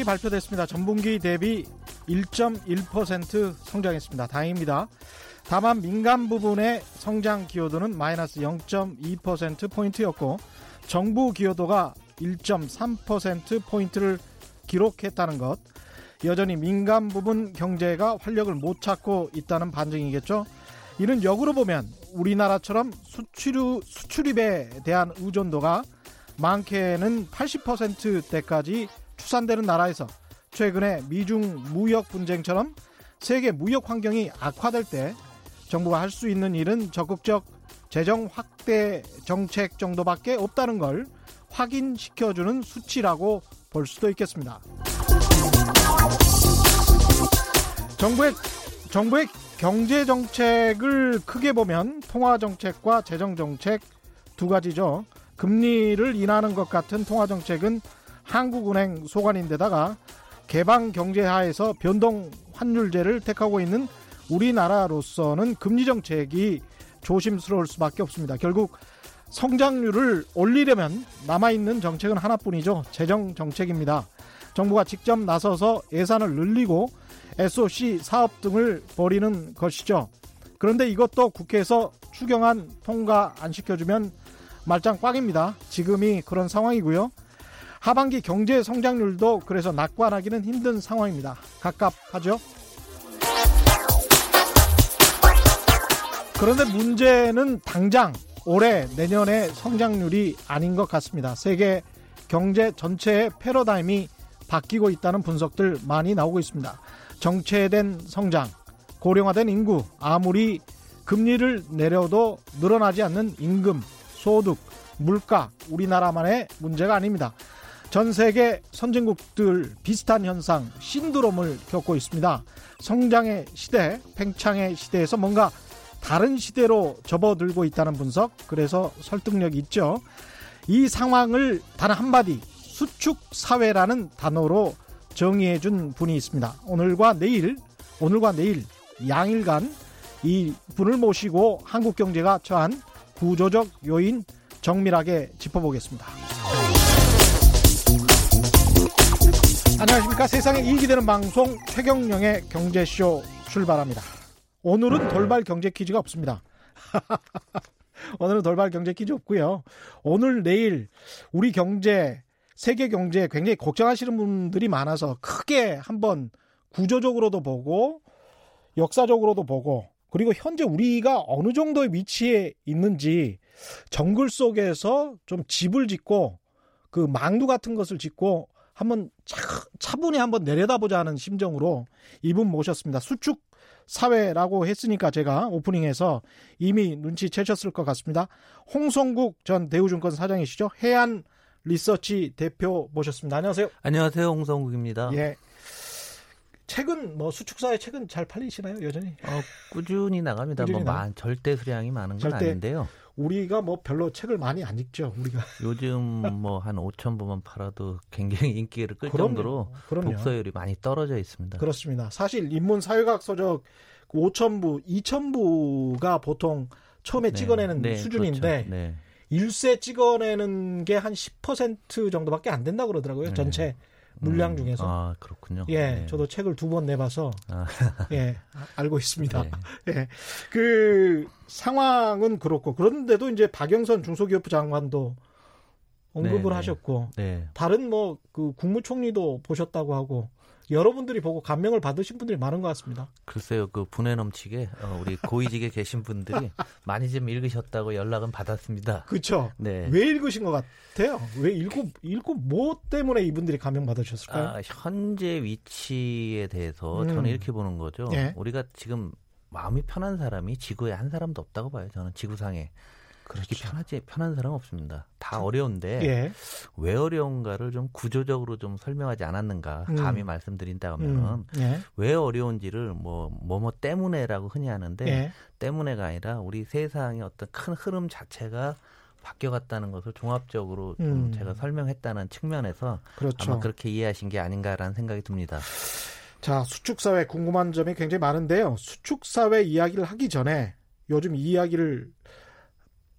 1분기 성장률이 발표됐습니다. 전분기 대비 1.1% 성장했습니다. 다행입니다. 다만 민간 부분의 성장 기여도는 마이너스 0.2%포인트였고 정부 기여도가 1.3%포인트를 기록했다는 것. 여전히 민간 부분 경제가 활력을 못 찾고 있다는 반증이겠죠. 이는 역으로 보면 우리나라처럼 수출, 수출입에 대한 의존도가 많게는 80%대까지 추산되는 나라에서 최근에 미중 무역 분쟁처럼 세계 무역 환경이 악화될 때 정부가 할 수 있는 일은 적극적 재정 확대 정책 정도밖에 없다는 걸 확인시켜주는 수치라고 볼 수도 있겠습니다. 정부의 정부의 경제 정책을 크게 보면 통화 정책과 재정 정책 두 가지죠. 금리를 인하는 것 같은 통화 정책은 한국은행 소관인데다가 개방 경제하에서 변동 환율제를 택하고 있는 우리나라로서는 금리 정책이 조심스러울 수밖에 없습니다. 결국 성장률을 올리려면 남아있는 정책은 하나뿐이죠. 재정 정책입니다. 정부가 직접 나서서 예산을 늘리고 SOC 사업 등을 벌이는 것이죠. 그런데 이것도 국회에서 추경안 통과 안 시켜주면 말짱 꽝입니다. 지금이 그런 상황이고요. 하반기 경제 성장률도 그래서 낙관하기는 힘든 상황입니다. 갑갑하죠? 그런데 문제는 당장 올해 내년의 성장률이 아닌 것 같습니다. 세계 경제 전체의 패러다임이 바뀌고 있다는 분석들 많이 나오고 있습니다. 정체된 성장, 고령화된 인구, 아무리 금리를 내려도 늘어나지 않는 임금, 소득, 물가, 우리나라만의 문제가 아닙니다. 전 세계 선진국들 비슷한 현상, 신드롬을 겪고 있습니다. 성장의 시대, 팽창의 시대에서 뭔가 다른 시대로 접어들고 있다는 분석, 그래서 설득력이 있죠. 이 상황을 단 한마디 수축 사회라는 단어로 정의해 준 분이 있습니다. 오늘과 내일, 오늘과 내일 양일간 이 분을 모시고 한국 경제가 처한 구조적 요인 정밀하게 짚어보겠습니다. 안녕하십니까. 세상에 이익이 되는 방송 최경령의 경제쇼 출발합니다. 오늘은 돌발 경제 퀴즈가 없습니다. 오늘은 돌발 경제 퀴즈 없고요. 오늘 내일 우리 경제 세계 경제에 굉장히 걱정하시는 분들이 많아서 크게 한번 구조적으로도 보고 역사적으로도 보고 그리고 현재 우리가 어느 정도의 위치에 있는지 정글 속에서 좀 집을 짓고 그 망두 같은 것을 짓고 한번 차, 차분히 한번 내려다보자는 심정으로 이분 모셨습니다. 수축 사회라고 했으니까 제가 오프닝에서 이미 눈치채셨을 것 같습니다. 홍성국 전 대우증권 사장이시죠. 해안 리서치 대표 모셨습니다. 안녕하세요. 안녕하세요. 홍성국입니다. 예. 책은 뭐 수축사의 책은 잘 팔리시나요 여전히? 어, 꾸준히 나갑니다. 꾸준히 뭐 만, 절대 수량이 많은 건 절대 아닌데요. 우리가 뭐 별로 책을 많이 안 읽죠. 우리가 요즘 뭐 한 5천 부만 팔아도 굉장히 인기를 끌 그럼요. 정도로 그럼요. 독서율이 많이 떨어져 있습니다. 그렇습니다. 사실 인문 사회학 서적 5천 부, 2천 부가 보통 처음에 네. 찍어내는 네, 수준인데 그렇죠. 네. 일세 찍어내는 게 한 10% 정도밖에 안 된다고 그러더라고요. 네. 전체 물량 음, 중에서. 아, 그렇군요. 예, 네. 저도 책을 두 번 내봐서, 아. 예, 알고 있습니다. 네. 예. 그 상황은 그렇고, 그런데도 이제 박영선 중소기업부 장관도 언급을 네, 네. 하셨고, 네. 다른 뭐, 그 국무총리도 보셨다고 하고, 여러분들이 보고 감명을 받으신 분들이 많은 것 같습니다. 글쎄요, 그 분해 넘치게 어, 우리 고위직에 계신 분들이 많이 좀 읽으셨다고 연락은 받았습니다. 그렇죠. 네. 왜 읽으신 것 같아요? 왜 읽고 읽고 뭐 때문에 이분들이 감명 받으셨을까요? 아, 현재 위치에 대해서 음. 저는 이렇게 보는 거죠. 네. 우리가 지금 마음이 편한 사람이 지구에 한 사람도 없다고 봐요. 저는 지구상에. 그렇게 편하지 편한 사람 없습니다. 다 어려운데 예. 왜 어려운가를 좀 구조적으로 좀 설명하지 않았는가 음. 감히 말씀드린다면은 음. 예. 왜 어려운지를 뭐 뭐뭐 뭐 때문에라고 흔히 하는데 예. 때문에가 아니라 우리 세상의 어떤 큰 흐름 자체가 바뀌어갔다는 것을 종합적으로 좀 음. 제가 설명했다는 측면에서 그렇죠. 아마 그렇게 이해하신 게 아닌가라는 생각이 듭니다. 자 수축사회 궁금한 점이 굉장히 많은데요. 수축사회 이야기를 하기 전에 요즘 이 이야기를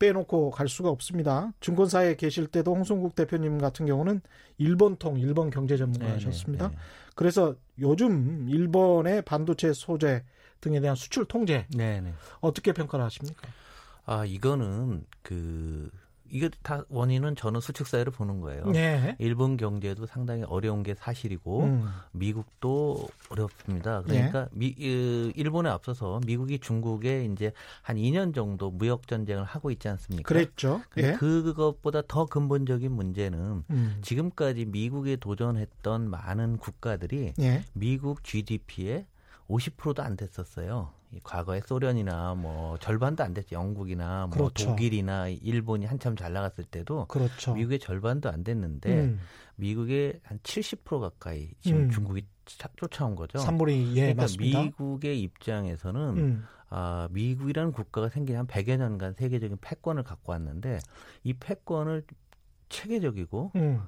빼놓고 갈 수가 없습니다. 증권사에 계실 때도 홍성국 대표님 같은 경우는 일본통, 일본 경제 전문가셨습니다. 네, 네, 네. 그래서 요즘 일본의 반도체 소재 등에 대한 수출 통제 네네. 어떻게 평가를 하십니까? 아 이거는 그 이게 다 원인은 저는 수축 사회를 보는 거예요. 네. 일본 경제도 상당히 어려운 게 사실이고 음. 미국도 어렵습니다. 그러니까 네. 미, 일본에 앞서서 미국이 중국에 이제 한 2년 정도 무역 전쟁을 하고 있지 않습니까? 그랬죠. 예. 그것보다 더 근본적인 문제는 음. 지금까지 미국에 도전했던 많은 국가들이 예. 미국 GDP에 50%도 안 됐었어요. 과거에 소련이나 뭐 절반도 안 됐죠. 영국이나 뭐 그렇죠. 독일이나 일본이 한참 잘 나갔을 때도 그렇죠. 미국의 절반도 안 됐는데 음. 미국의 한 70% 가까이 지금 음. 중국이 차, 쫓아온 거죠. 산물이 예, 그러니까 맞습니다. 미국의 입장에서는 음. 아, 미국이라는 국가가 생긴 한 100여 년간 세계적인 패권을 갖고 왔는데 이 패권을 체계적이고 음.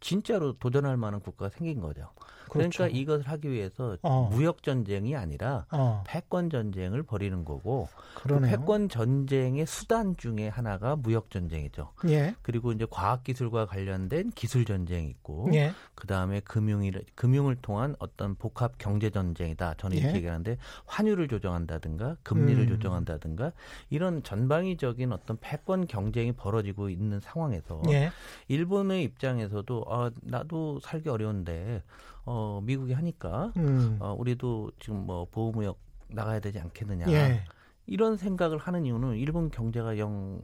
진짜로 도전할 만한 국가가 생긴 거죠. 그러니까 그렇죠. 이것을 하기 위해서 어. 무역 전쟁이 아니라 어. 패권 전쟁을 벌이는 거고 그 패권 전쟁의 수단 중에 하나가 무역 전쟁이죠. 예. 그리고 이제 과학 기술과 관련된 기술 전쟁이 있고 예. 그다음에 금융이 금융을 통한 어떤 복합 경제 전쟁이다. 저는 이렇게 예. 얘기하는데 환율을 조정한다든가 금리를 음. 조정한다든가 이런 전방위적인 어떤 패권 경쟁이 벌어지고 있는 상황에서 예. 일본의 입장에서도 아 나도 살기 어려운데 어, 미국이 하니까 음. 어, 우리도 지금 뭐 보호무역 나가야 되지 않겠느냐. 예. 이런 생각을 하는 이유는 일본 경제가 영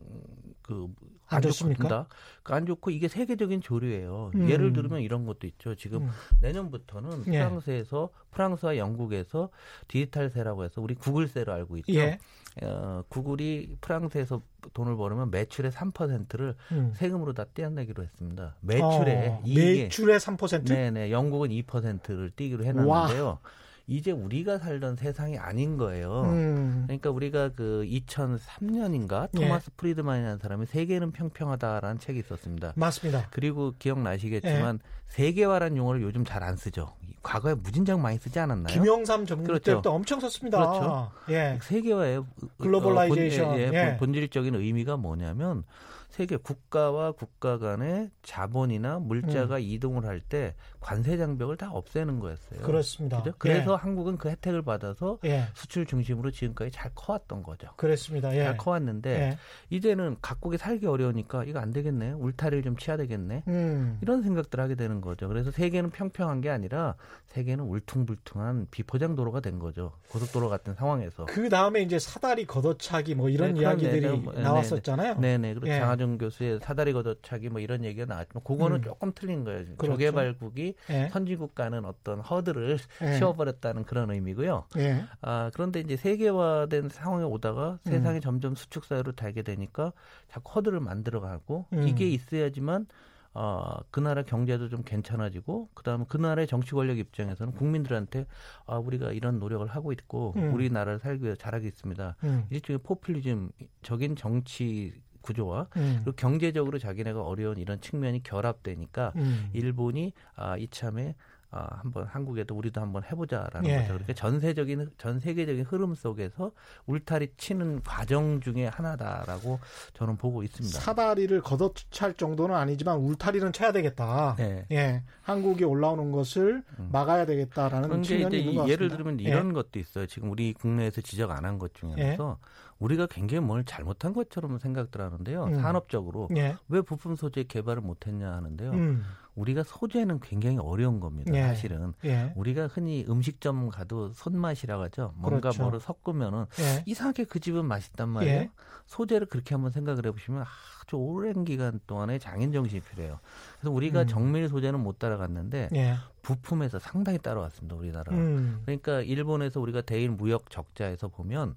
그 안 좋습니까? 안 좋고 이게 세계적인 조류예요. 음. 예를 들면 이런 것도 있죠. 지금 음. 내년부터는 예. 프랑스에서 프랑스와 영국에서 디지털세라고 해서 우리 구글세로 알고 있죠. 예. 어, 구글이 프랑스에서 돈을 벌으면 매출의 3%를 음. 세금으로 다 떼어내기로 했습니다. 매출의 어, 매출의 3%? 네네. 영국은 2%를 떼기로 해놨는데요. 와. 이제 우리가 살던 세상이 아닌 거예요. 음. 그러니까 우리가 그 2003년인가 예. 토마스 예. 프리드만이라는 사람이 세계는 평평하다라는 책이 있었습니다. 맞습니다. 그리고 기억나시겠지만 예. 세계화라는 용어를 요즘 잘 안 쓰죠. 과거에 무진장 많이 쓰지 않았나요? 김영삼 정부 그렇죠. 때부터 엄청 썼습니다. 그렇죠. 예. 세계화의 globalization 어, 본, 예, 예, 본질적인 의미가 뭐냐면 세계 국가와 국가 간의 자본이나 물자가 음. 이동을 할 때 관세 장벽을 다 없애는 거였어요. 그렇습니다. 그죠? 그래서 예. 한국은 그 혜택을 받아서 예. 수출 중심으로 지금까지 잘 커왔던 거죠. 그렇습니다. 예. 잘 커왔는데 예. 이제는 각국이 살기 어려우니까 이거 안 되겠네. 울타리를 좀 치야 되겠네. 음. 이런 생각들 하게 되는 거죠. 그래서 세계는 평평한 게 아니라 세계는 울퉁불퉁한 비포장 도로가 된 거죠. 고속도로 같은 상황에서. 그 다음에 이제 사다리 걷어차기 뭐 이런 네, 이야기들이 네, 네, 네, 나왔었잖아요. 네네. 네, 그렇죠. 예. 이정 교수의 사다리 걷어차기 뭐 이런 얘기가 나왔지만 그거는 음. 조금 틀린 거예요. 그렇죠. 조개발국이 예. 선진국 가는 어떤 허들을 예. 씌워버렸다는 그런 의미고요. 예. 아, 그런데 이제 세계화된 상황에 오다가 음. 세상이 점점 수축 사회로 달게 되니까 자꾸 허들을 만들어가고 음. 이게 있어야지만 어, 그 나라 경제도 좀 괜찮아지고 그다음에 그 나라의 정치 권력 입장에서는 국민들한테 아 우리가 이런 노력을 하고 있고 음. 우리 나라를 살기 위해 잘하겠습니다. 음. 일종의 포퓰리즘적인 정치 구조와 음. 그리고 경제적으로 자기네가 어려운 이런 측면이 결합되니까 음. 일본이 아 이참에 아, 한번 한국에도 우리도 한번 해보자라는 예. 거죠. 그러니까 전세적인 전 세계적인 흐름 속에서 울타리 치는 과정 중에 하나다라고 저는 보고 있습니다. 사다리를 걷어찰 정도는 아니지만 울타리는 쳐야 되겠다. 네. 예, 한국이 올라오는 것을 음. 막아야 되겠다라는 측면이 있는 것 같습니다. 예를 들면 이런 예. 것도 있어요. 지금 우리 국내에서 지적 안 한 것 중에서 예. 우리가 굉장히 뭘 잘못한 것처럼 생각들 하는데요. 음. 산업적으로 예. 왜 부품 소재 개발을 못했냐 하는데요. 음. 우리가 소재는 굉장히 어려운 겁니다. 예. 사실은 예. 우리가 흔히 음식점 가도 손맛이라고 하죠. 뭔가 그렇죠. 뭐를 섞으면은 예. 이상하게 그 집은 맛있단 말이에요. 예. 소재를 그렇게 한번 생각을 해보시면 아주 오랜 기간 동안에 장인 정신이 필요해요. 그래서 우리가 음. 정밀 소재는 못 따라갔는데 예. 부품에서 상당히 따라왔습니다. 우리나라가. 음. 그러니까 일본에서 우리가 대일 무역 적자에서 보면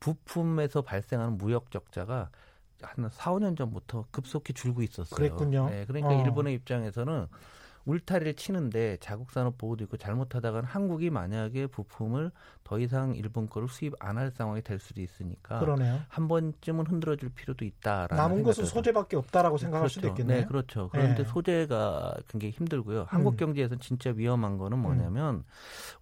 부품에서 발생하는 무역 적자가 한 4, 5년 전부터 급속히 줄고 있었어요. 그랬군요. 네, 그러니까 어. 일본의 입장에서는 울타리를 치는데 자국 산업 보호도 있고 잘못하다가는 한국이 만약에 부품을 더 이상 일본 거를 수입 안 할 상황이 될 수도 있으니까 그러네요. 한 번쯤은 흔들어 줄 필요도 있다라는 남은 것은 소재밖에 없다라고 생각할 그렇죠. 수도 있겠네요. 네, 그렇죠. 그런데 네. 소재가 굉장히 힘들고요. 한국 음. 경제에서 진짜 위험한 거는 뭐냐면 음.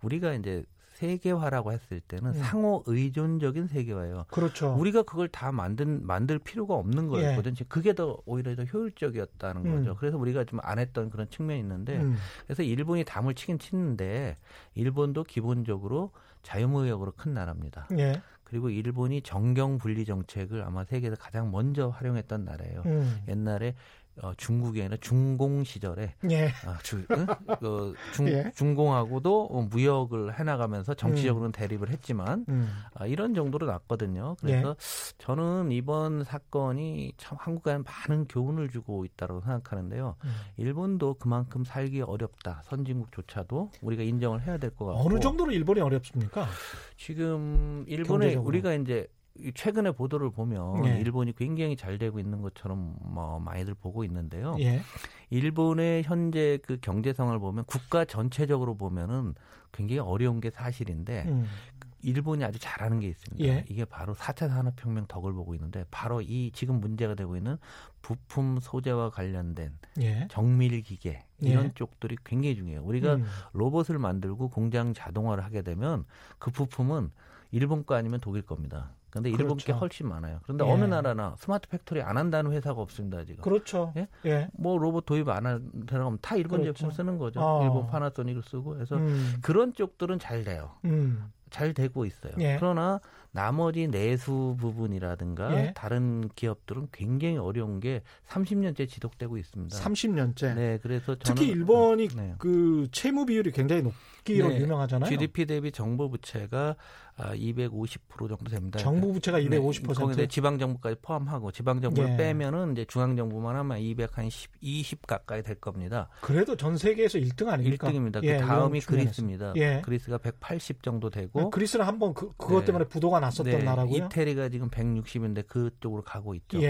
우리가 이제 세계화라고 했을 때는 음. 상호 의존적인 세계화예요. 그렇죠. 우리가 그걸 다 만든 만들 필요가 없는 거였거든요. 예. 그게 더 오히려 더 효율적이었다는 음. 거죠. 그래서 우리가 좀 안 했던 그런 측면이 있는데 음. 그래서 일본이 담을 치긴 치는데 일본도 기본적으로 자유무역으로 큰 나라입니다. 예. 그리고 일본이 정경 분리 정책을 아마 세계에서 가장 먼저 활용했던 나라예요. 음. 옛날에 어, 아니라 중공 시절에 예. 아, 주, 응? 그 중, 예. 중공하고도 무역을 해나가면서 정치적으로는 음. 대립을 했지만 음. 아, 이런 정도로 났거든요. 그래서 예. 저는 이번 사건이 참 한국에 많은 교훈을 주고 있다고 생각하는데요. 음. 일본도 그만큼 살기 어렵다. 선진국조차도 우리가 인정을 해야 될 것 같고 어느 정도로 일본이 어렵습니까? 지금 일본에 경제적으로. 우리가 이제 최근에 보도를 보면 예. 일본이 굉장히 잘 되고 있는 것처럼 뭐 많이들 보고 있는데요. 예. 일본의 현재 그 경제상을 보면 국가 전체적으로 보면은 굉장히 어려운 게 사실인데 음. 일본이 아주 잘하는 게 있습니다. 예. 이게 바로 4차 산업혁명 덕을 보고 있는데 바로 이 지금 문제가 되고 있는 부품 소재와 관련된 예. 정밀 기계 이런 예. 쪽들이 굉장히 중요해요. 우리가 음. 로봇을 만들고 공장 자동화를 하게 되면 그 부품은 일본 거 아니면 독일 겁니다. 근데 일본 그렇죠. 게 훨씬 많아요. 그런데 예. 어느 나라나 smart factory 안 한다는 회사가 없습니다 지금. 그렇죠. 예? 예. 뭐 로봇 도입 안 하는 다 일본 그렇죠. 제품 쓰는 거죠. 어. 일본 파나소닉을 쓰고 그래서 음. 그런 쪽들은 잘 돼요. 음. 잘 되고 있어요. 예. 그러나 나머지 내수 부분이라든가 예. 다른 기업들은 굉장히 어려운 게 30년째 지속되고 있습니다. 30년째. 네, 그래서 특히 일본이 네. 그 채무 비율이 굉장히 높기로 네. 유명하잖아요. GDP 대비 정부 부채가 250% 아, 정도 됩니다. 정부 부채가 250%. 네, 거기에 지방 정부까지 포함하고 지방 정부를 예. 빼면은 이제 중앙 정부만 하면 210, 20 가까이 될 겁니다. 그래도 전 세계에서 1등 아닙니까? 1등입니다. 그 예, 다음이 그리스입니다. 예. 그리스가 180 정도 되고 그리스는 한번 그, 그것 네. 때문에 부도가 났었던 네. 나라고요. 이태리가 지금 160인데 그쪽으로 가고 있죠.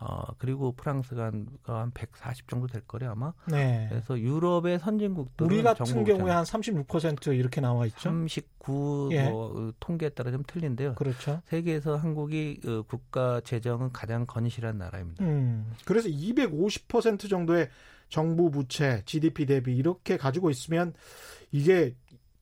예. 어, 그리고 프랑스가 한, 한 140 정도 될 거래 아마. 네. 그래서 유럽의 선진국들은 우리 같은 경우에 한 36% 이렇게 나와 있죠. 39 예. 뭐, 통계에 따라 좀 틀린데요. 그렇죠. 세계에서 한국이 어, 국가 재정은 가장 건실한 나라입니다. 음, 그래서 250% 정도의 정부 부채, GDP 대비 이렇게 가지고 있으면 이게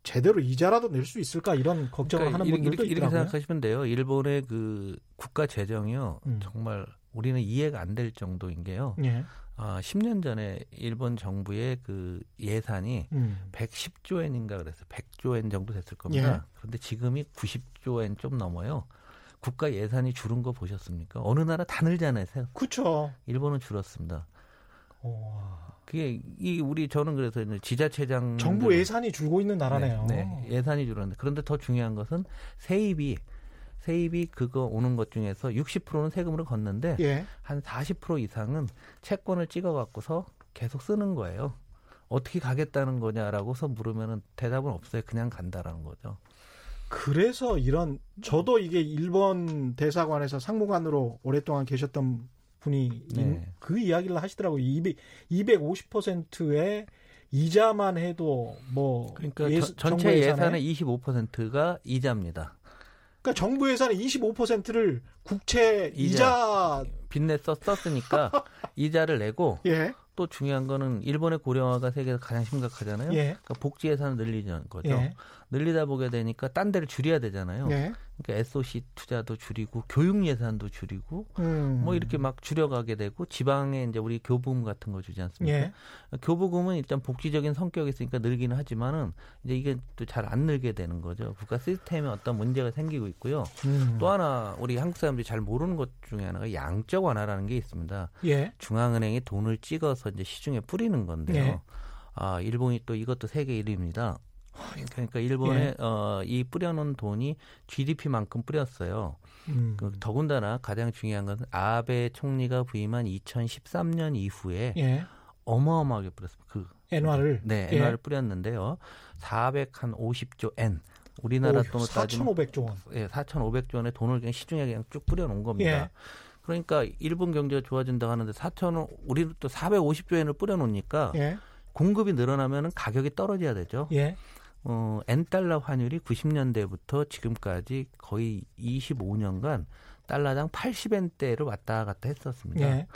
제대로 이자라도 낼 수 있을까 이런 걱정을 그러니까 하는 분들도 이렇게, 있더라고요. 이렇게 생각하시면 돼요. 일본의 그 국가 재정이요. 음. 정말 우리는 이해가 안 될 정도인 게요. 예. 어, 10년 전에 일본 정부의 그 예산이 음. 110조 엔인가 그래서 100조 엔 정도 됐을 겁니다. 예. 그런데 지금이 90조 엔 좀 넘어요. 국가 예산이 줄은 거 보셨습니까? 어느 나라 다 늘잖아요. 그렇죠. 일본은 줄었습니다. 오. 그게 이 우리 저는 그래서 이제 지자체장 정부 예산이 줄고 있는 나라네요. 네, 네, 예산이 줄었는데 그런데 더 중요한 것은 세입이 세입이 그거 오는 것 중에서 60%는 세금으로 걷는데 예. 한 40% 이상은 채권을 찍어 갖고서 계속 쓰는 거예요. 어떻게 가겠다는 거냐라고서 물으면은 대답은 없어요. 그냥 간다라는 거죠. 그래서 이런 저도 이게 일본 대사관에서 상무관으로 오랫동안 계셨던 분이 네. 그 이야기를 하시더라고요. 200, 250%의 이자만 해도 뭐 그러니까 예, 전체 예산의 25%가 이자입니다. 그러니까 정부 예산의 25%를 국채 이자, 이자 빚내 썼, 썼으니까 이자를 내고 예. 또 중요한 거는 일본의 고령화가 세계에서 가장 심각하잖아요. 예. 그러니까 복지 예산을 늘리는 거죠. 예. 늘리다 보게 되니까 딴 데를 줄여야 되잖아요. 예. 그러니까 SOC 투자도 줄이고 교육 예산도 줄이고 음. 뭐 이렇게 막 줄여가게 되고 지방에 이제 우리 교부금 같은 거 주지 않습니까? 예. 교부금은 일단 복지적인 성격이 있으니까 늘기는 하지만은 이제 이게 또 잘 안 늘게 되는 거죠. 국가 시스템에 어떤 문제가 생기고 있고요. 음. 또 하나 우리 한국 사람들이 잘 모르는 것 중에 하나가 양적 완화라는 게 있습니다. 예. 중앙은행이 돈을 찍어서 이제 시중에 뿌리는 건데요. 예. 아, 일본이 또 이것도 세계 1위입니다. 그러니까 일본에 예. 어, 이 뿌려놓은 돈이 GDP만큼 뿌렸어요. 음. 그, 더군다나 가장 중요한 것은 아베 총리가 부임한 2013년 이후에 예. 어마어마하게 뿌렸습니다. 그 엔화를 네, 엔화를 예. 뿌렸는데요. 450조 엔. 우리나라 돈으로 따지면 4,500조 원. 예, 4,500조 원의 돈을 그냥 시중에 그냥 쭉 뿌려 놓은 겁니다. 예. 그러니까 일본 경제가 좋아진다고 하는데 4천 우리도 또 450조 엔을 뿌려 놓으니까 예. 공급이 늘어나면 가격이 떨어져야 되죠. 예. 어, 엔달러 환율이 90년대부터 지금까지 거의 25년간 달러당 80엔대로 왔다 갔다 했었습니다. 예.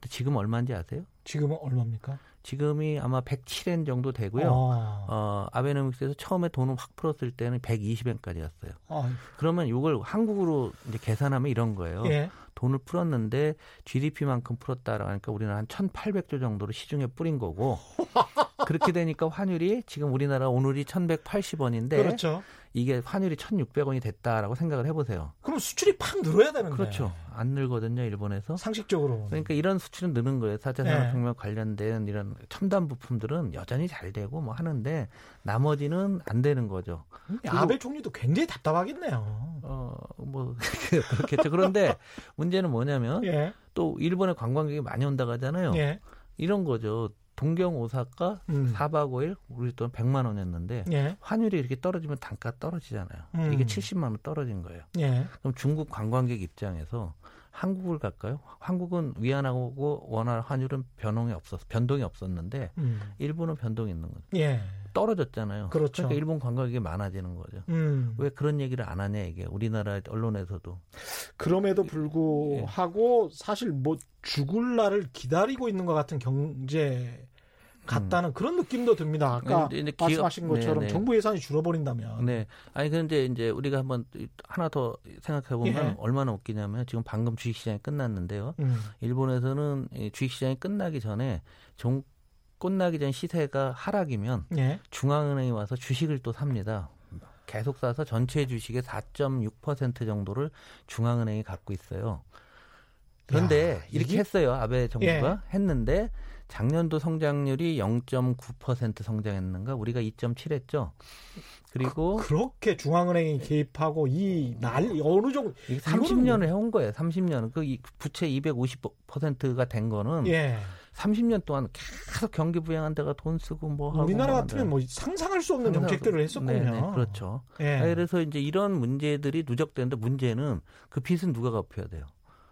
근데 지금 얼마인지 아세요? 지금은 얼마입니까? 지금이 아마 107엔 정도 되고요. 아. 어, 아베노믹스에서 처음에 돈을 확 풀었을 때는 120엔까지였어요. 아. 그러면 이걸 한국으로 이제 계산하면 이런 거예요. 예. 돈을 풀었는데 GDP만큼 풀었다라고 하니까 우리는 한 1,800조 정도를 시중에 뿌린 거고 그렇게 되니까 환율이 지금 우리나라 오늘이 1,180원인데 그렇죠. 이게 환율이 1,600원이 됐다라고 생각을 해보세요. 그럼 수출이 팍 늘어야 되는데. 그렇죠. 안 늘거든요, 일본에서. 상식적으로. 그러니까 이런 수출은 느는 거예요. 4차 산업혁명 네. 관련된 이런 첨단 부품들은 여전히 잘 되고 뭐 하는데 나머지는 안 되는 거죠. 아베 총리도 굉장히 답답하겠네요. 어, 뭐 그렇겠죠. 그런데 문제는 뭐냐면 예. 또 일본에 관광객이 많이 온다고 하잖아요. 예. 이런 거죠. 동경 오사카 음. 4박 5일 우리 돈 100만 원이었는데 예. 환율이 이렇게 떨어지면 단가 떨어지잖아요. 음. 이게 70만 원 떨어진 거예요. 예. 그럼 중국 관광객 입장에서 한국을 갈까요? 한국은 위안하고 원화 환율은 변동이 없었 변동이 없었는데 음. 일본은 변동이 있는 거죠. 예. 떨어졌잖아요. 그렇죠. 그러니까 일본 관광객이 많아지는 거죠. 음. 왜 그런 얘기를 안 하냐 이게 우리나라 언론에서도. 그럼에도 불구하고 예. 사실 뭐 죽을 날을 기다리고 있는 것 같은 경제 같다는 음. 그런 느낌도 듭니다. 아까 이제 말씀하신 기업, 것처럼 네네. 정부 예산이 줄어버린다면. 네. 아니 그런데 이제 우리가 한번 하나 더 생각해 보면 예. 얼마나 웃기냐면 지금 방금 주식시장이 끝났는데요. 음. 일본에서는 주식시장이 끝나기 전에 종 끝나기 전 시세가 하락이면 예. 중앙은행이 와서 주식을 또 삽니다. 계속 사서 전체 주식의 4.6% 정도를 중앙은행이 갖고 있어요. 그런데 야, 이렇게 이게? 했어요. 아베 정부가 예. 했는데 작년도 성장률이 0.9% 성장했는가? 우리가 2.7했죠. 그리고 그, 렇게 중앙은행이 개입하고 이 날 어느 정도 30년을 해온 거예요. 30년. 그 부채 250%가 된 거는 예. 30년 동안 계속 경기 부양한 데가 돈 쓰고 뭐 하고 우리나라 뭐 같으면 뭐 상상할 수 없는 정책들을 했었군요. 네네, 그렇죠. 예. 그래서 이제 이런 문제들이 누적되는데 문제는 그 빚은 누가 갚아야 돼요?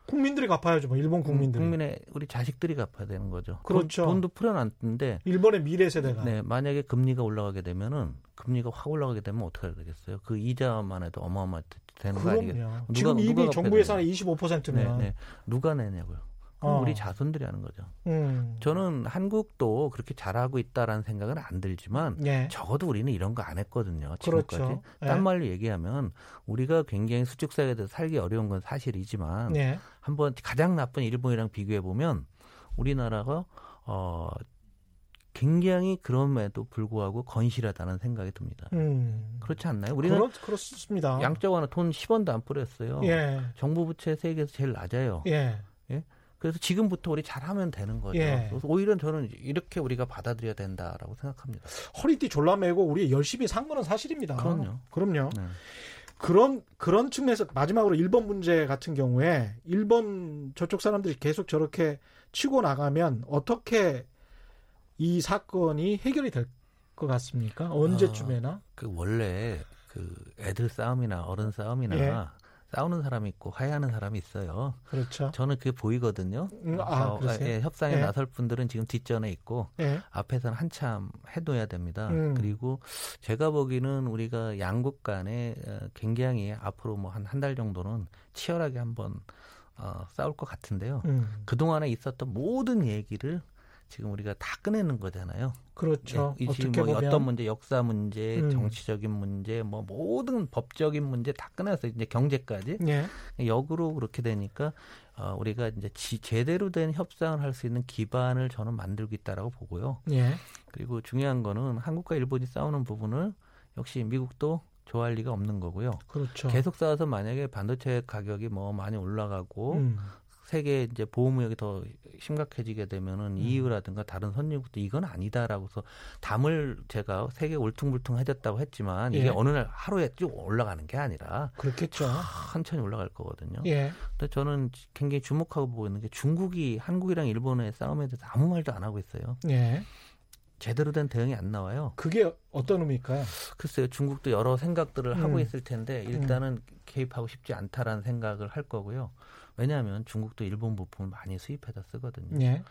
국민들이 갚아야죠. 뭐 일본 국민들이. 국민의 우리 자식들이 갚아야 되는 거죠. 그렇죠. 돈, 도 풀어놨는데 일본의 미래 세대가. 네, 만약에 금리가 올라가게 되면은 금리가 확 올라가게 되면 어떻게 해야 되겠어요? 그 이자만 해도 어마어마하게 되는 거 아니겠어요? 지금 이미 정부 예산의 25%면 네, 네. 누가 내냐고요? 어. 우리 자손들이 하는 거죠. 음. 저는 한국도 그렇게 잘하고 있다라는 생각은 안 들지만 예. 적어도 우리는 이런 거 안 했거든요. 지금까지. 그렇죠. 예. 딴 말로 얘기하면 우리가 굉장히 수직 사회에서 살기 어려운 건 사실이지만 예. 한번 가장 나쁜 일본이랑 비교해 보면 우리나라가 어 굉장히 그럼에도 불구하고 건실하다는 생각이 듭니다. 음. 그렇지 않나요? 우리는 그렇, 그렇습니다. 양적 하나 돈 10원도 안 뿌렸어요. 예. 정부 부채 세계에서 제일 낮아요. 예. 예? 그래서 지금부터 우리 잘하면 되는 거죠. 예. 그래서 오히려 저는 이렇게 우리가 받아들여야 된다라고 생각합니다. 허리띠 졸라매고 우리 열심히 산 거는 사실입니다. 그럼요. 그럼요. 네. 그런 그런 측면에서 마지막으로 일본 문제 같은 경우에 일본 저쪽 사람들이 계속 저렇게 치고 나가면 어떻게 이 사건이 해결이 될 것 같습니까? 언제쯤에나? 어, 그 원래 그 애들 싸움이나 어른 싸움이나 예. 싸우는 사람이 있고 화해하는 사람이 있어요. 그렇죠. 저는 그게 보이거든요. 음, 아, 어, 예, 협상에 예. 나설 분들은 지금 뒷전에 있고 예. 앞에서는 한참 해둬야 됩니다. 음. 그리고 제가 보기에는 우리가 양국 간에 어, 굉장히 앞으로 뭐 한 한 달 정도는 치열하게 한번 어, 싸울 것 같은데요. 음. 그 동안에 있었던 모든 얘기를 지금 우리가 다 꺼내는 거잖아요. 그렇죠. 네, 지금 뭐 보면. 어떤 문제, 역사 문제, 음. 정치적인 문제, 뭐 모든 법적인 문제 다 꺼내서 이제 경제까지 예. 역으로 그렇게 되니까 어, 우리가 이제 지, 제대로 된 협상을 할 수 있는 기반을 저는 만들고 있다라고 보고요. 예. 그리고 중요한 거는 한국과 일본이 싸우는 부분을 역시 미국도 좋아할 리가 없는 거고요. 그렇죠. 계속 싸워서 만약에 반도체 가격이 뭐 많이 올라가고 음. 세계 이제 보호무역이 더 심각해지게 되면은 음. EU라든가 다른 선진국도 이건 아니다라고서 담을 제가 세계 울퉁불퉁 해졌다고 했지만 이게 예. 어느 날 하루에 쭉 올라가는 게 아니라 그렇겠죠. 천천히 올라갈 거거든요. 예. 근데 저는 굉장히 주목하고 보고 있는 게 중국이 한국이랑 일본의 싸움에 대해서 아무 말도 안 하고 있어요. 예. 제대로 된 대응이 안 나와요. 그게 어떤 의미일까요? 글쎄요, 중국도 여러 생각들을 음. 하고 있을 텐데 일단은 음. 개입하고 싶지 않다라는 생각을 할 거고요. 왜냐하면 중국도 일본 부품을 많이 수입해다 쓰거든요. 예.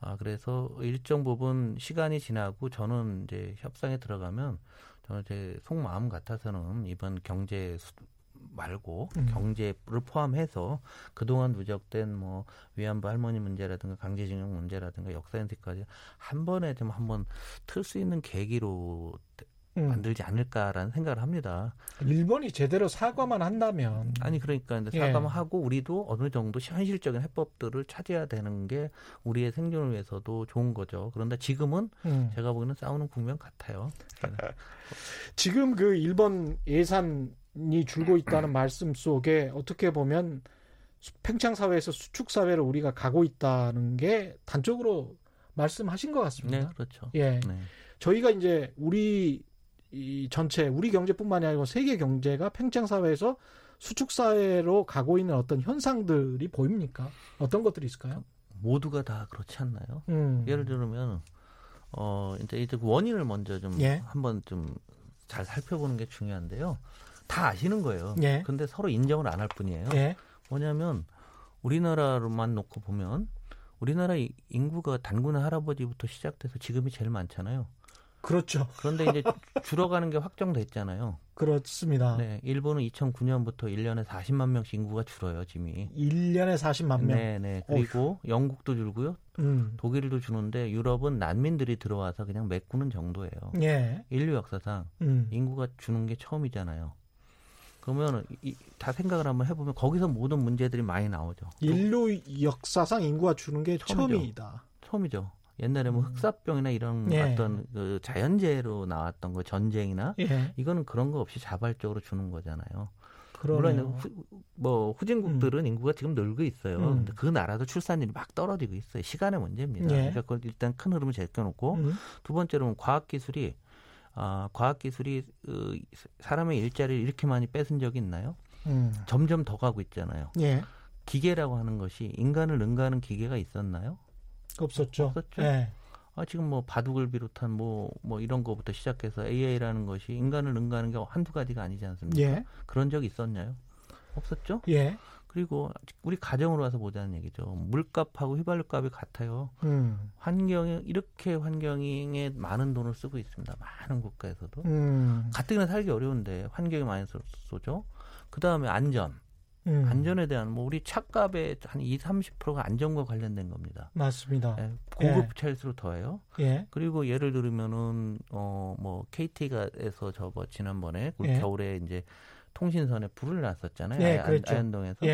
아, 그래서 일정 부분 시간이 지나고 저는 이제 협상에 들어가면 저는 제 속마음 같아서는 이번 경제 수, 말고 음. 경제를 포함해서 그동안 누적된 뭐 위안부 할머니 문제라든가 강제징용 문제라든가 역사 연습까지 한 번에 좀 한번 틀 수 있는 계기로 음. 만들지 않을까라는 생각을 합니다. 일본이 제대로 사과만 한다면 아니 그러니까 이제 사과만 예. 하고 우리도 어느 정도 현실적인 해법들을 찾아야 되는 게 우리의 생존을 위해서도 좋은 거죠. 그런데 지금은 음. 제가 보기에는 싸우는 국면 같아요. 지금 그 일본 예산이 줄고 있다는 말씀 속에 어떻게 보면 팽창 사회에서 수축 사회를 우리가 가고 있다는 게 단적으로 말씀하신 것 같습니다. 네, 그렇죠. 예. 네. 저희가 이제 우리 이 전체 우리 경제뿐만이 아니고 세계 경제가 팽창 사회에서 수축 사회로 가고 있는 어떤 현상들이 보입니까? 어떤 것들이 있을까요? 모두가 다 그렇지 않나요? 음. 예를 들면 어 이제 이제 원인을 먼저 좀 예. 한번 좀 잘 살펴보는 게 중요한데요. 다 아시는 거예요. 예. 근데 서로 인정을 안 할 뿐이에요. 예. 뭐냐면 우리나라로만 놓고 보면 우리나라 인구가 단군 할아버지부터 시작돼서 지금이 제일 많잖아요. 그렇죠. 그런데 이제 줄어가는 게 확정됐잖아요. 그렇습니다. 네, 일본은 2009년부터 1년에 40만 명씩 인구가 줄어요, 지금이. 1년에 40만 명. 네, 네. 그리고 어휴. 영국도 줄고요. 음. 독일도 주는데 유럽은 난민들이 들어와서 그냥 메꾸는 정도예요. 예. 인류 역사상 음. 인구가 주는 게 처음이잖아요. 그러면 이, 다 생각을 한번 해보면 거기서 모든 문제들이 많이 나오죠. 인류 역사상 인구가 주는 게 처음이죠. 처음이다. 처음이죠. 옛날에 뭐 음. 흑사병이나 이런 예. 어떤 그 자연재해로 나왔던 거 전쟁이나 예. 이거는 그런 거 없이 자발적으로 주는 거잖아요. 그러네요. 물론 후, 뭐 후진국들은 음. 인구가 지금 늘고 있어요. 음. 근데 그 나라도 출산율이 막 떨어지고 있어요. 시간의 문제입니다. 예. 그러니까 일단 큰 흐름을 제껴놓고 음. 두 번째로는 과학기술이 아, 과학기술이 그 사람의 일자리를 이렇게 많이 뺏은 적이 있나요? 음. 점점 더 가고 있잖아요. 예. 기계라고 하는 것이 인간을 능가하는 기계가 있었나요? 없었죠. 없었죠. 네. 아, 지금 뭐 바둑을 비롯한 뭐, 뭐 이런 거부터 시작해서 AI라는 것이 인간을 능가하는 게 한두 가지가 아니지 않습니까? 예. 그런 적이 있었나요? 없었죠? 예. 그리고 우리 가정으로 와서 보자는 얘기죠. 물값하고 휘발유값이 같아요. 음. 환경에 이렇게 환경에 많은 돈을 쓰고 있습니다. 많은 국가에서도 음. 가뜩이나 살기 어려운데 환경에 많이 쏘죠. 그 다음에 안전. 음. 안전에 대한 뭐 우리 차값의 한 2, 30%가 안전과 관련된 겁니다. 맞습니다. 예, 공급 예. 차일수록 더해요. 예. 그리고 예를 들면은 어뭐 KT가에서 저거 지난번에 예. 겨울에 이제 통신선에 불을 났었잖아요. 예, 그렇죠. 아현동에서.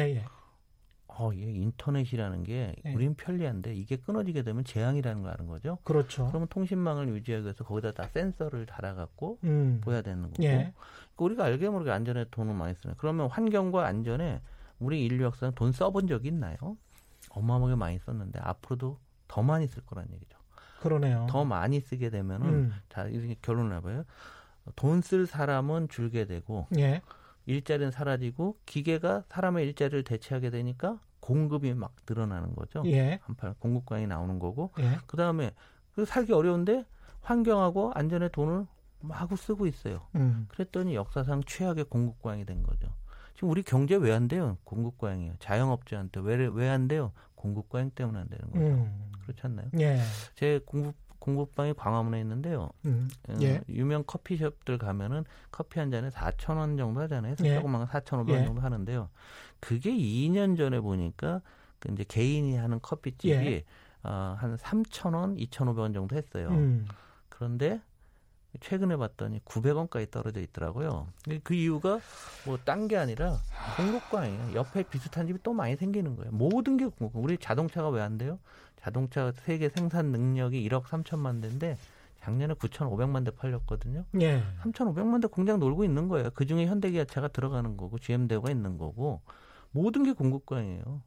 어, 예, 인터넷이라는 게 예. 우린 편리한데 이게 끊어지게 되면 재앙이라는 거 아는 거죠. 그렇죠. 그러면 통신망을 유지하기 위해서 거기다 다 센서를 달아갖고 음. 보야 되는 거고. 예. 그러니까 우리가 알게 모르게 안전에 돈을 많이 쓰는. 그러면 환경과 안전에 우리 인류 역사는 돈 써본 적이 있나요? 어마어마하게 많이 썼는데 앞으로도 더 많이 쓸 거란 얘기죠. 그러네요. 더 많이 쓰게 되면은 음. 자 이렇게 결론을 해봐요. 돈 쓸 사람은 줄게 되고 예. 일자리는 사라지고 기계가 사람의 일자리를 대체하게 되니까 공급이 막 늘어나는 거죠. 예. 한판 공급광이 나오는 거고. 예. 그 다음에 그 살기 어려운데 환경하고 안전에 돈을 마구 쓰고 있어요. 음. 그랬더니 역사상 최악의 공급광이 된 거죠. 지금 우리 경제 왜 안 돼요? 공급 과잉이에요. 자영업자한테 왜 왜 안 돼요? 공급 과잉 때문에 안 되는 거죠. 음. 그렇지 않나요? 예. 제 공급 공급방이 광화문에 있는데요. 음. 어, 예. 유명 커피숍들 가면은 커피 한 잔에 4천 원 정도 하잖아요. 예. 조금만 4,500원 예. 정도 하는데요. 그게 2년 전에 보니까 그 이제 개인이 하는 커피집이 예. 어, 한 3천 원, 2,500원 정도 했어요. 음. 그런데 최근에 봤더니 900원까지 떨어져 있더라고요. 그 이유가 뭐 딴 게 아니라 공급광이에요. 옆에 비슷한 집이 또 많이 생기는 거예요. 모든 게 공급광. 우리 자동차가 왜 안 돼요? 자동차 세계 생산 능력이 1억 3천만 대인데 작년에 9,500만 대 팔렸거든요. 예. 3,500만 대 공장 놀고 있는 거예요. 그 중에 현대기아차가 들어가는 거고 GM대우가 있는 거고 모든 게 공급광이에요.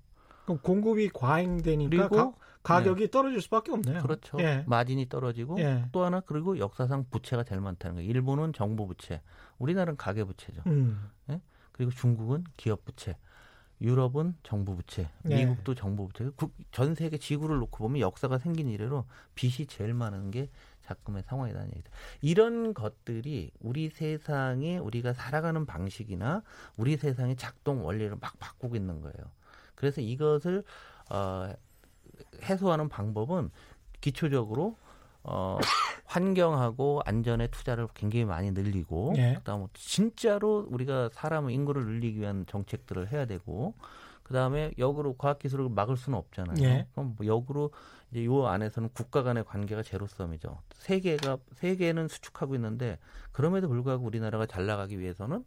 그럼 공급이 과잉되니까 가, 가격이 네. 떨어질 수밖에 없네요. 그렇죠. 예. 마진이 떨어지고 예. 또 하나 그리고 역사상 부채가 제일 많다는 거예요. 일본은 정부 부채, 우리나라는 가계 부채죠. 음. 예? 그리고 중국은 기업 부채. 유럽은 정부 부채, 네. 미국도 정부 부채. 전 세계 지구를 놓고 보면 역사가 생긴 이래로 빚이 제일 많은 게 작금의 상황이라는 얘기죠. 이런 것들이 우리 세상에 우리가 살아가는 방식이나 우리 세상의 작동 원리를 막 바꾸고 있는 거예요. 그래서 이것을 어, 해소하는 방법은 기초적으로 어, 환경하고 안전에 투자를 굉장히 많이 늘리고 예. 그다음에 진짜로 우리가 사람 인구를 늘리기 위한 정책들을 해야 되고 그다음에 역으로 과학 기술을 막을 수는 없잖아요. 예. 그럼 뭐 역으로 이제 요 안에서는 국가 간의 관계가 제로섬이죠. 세계가 세계는 수축하고 있는데 그럼에도 불구하고 우리나라가 잘 나가기 위해서는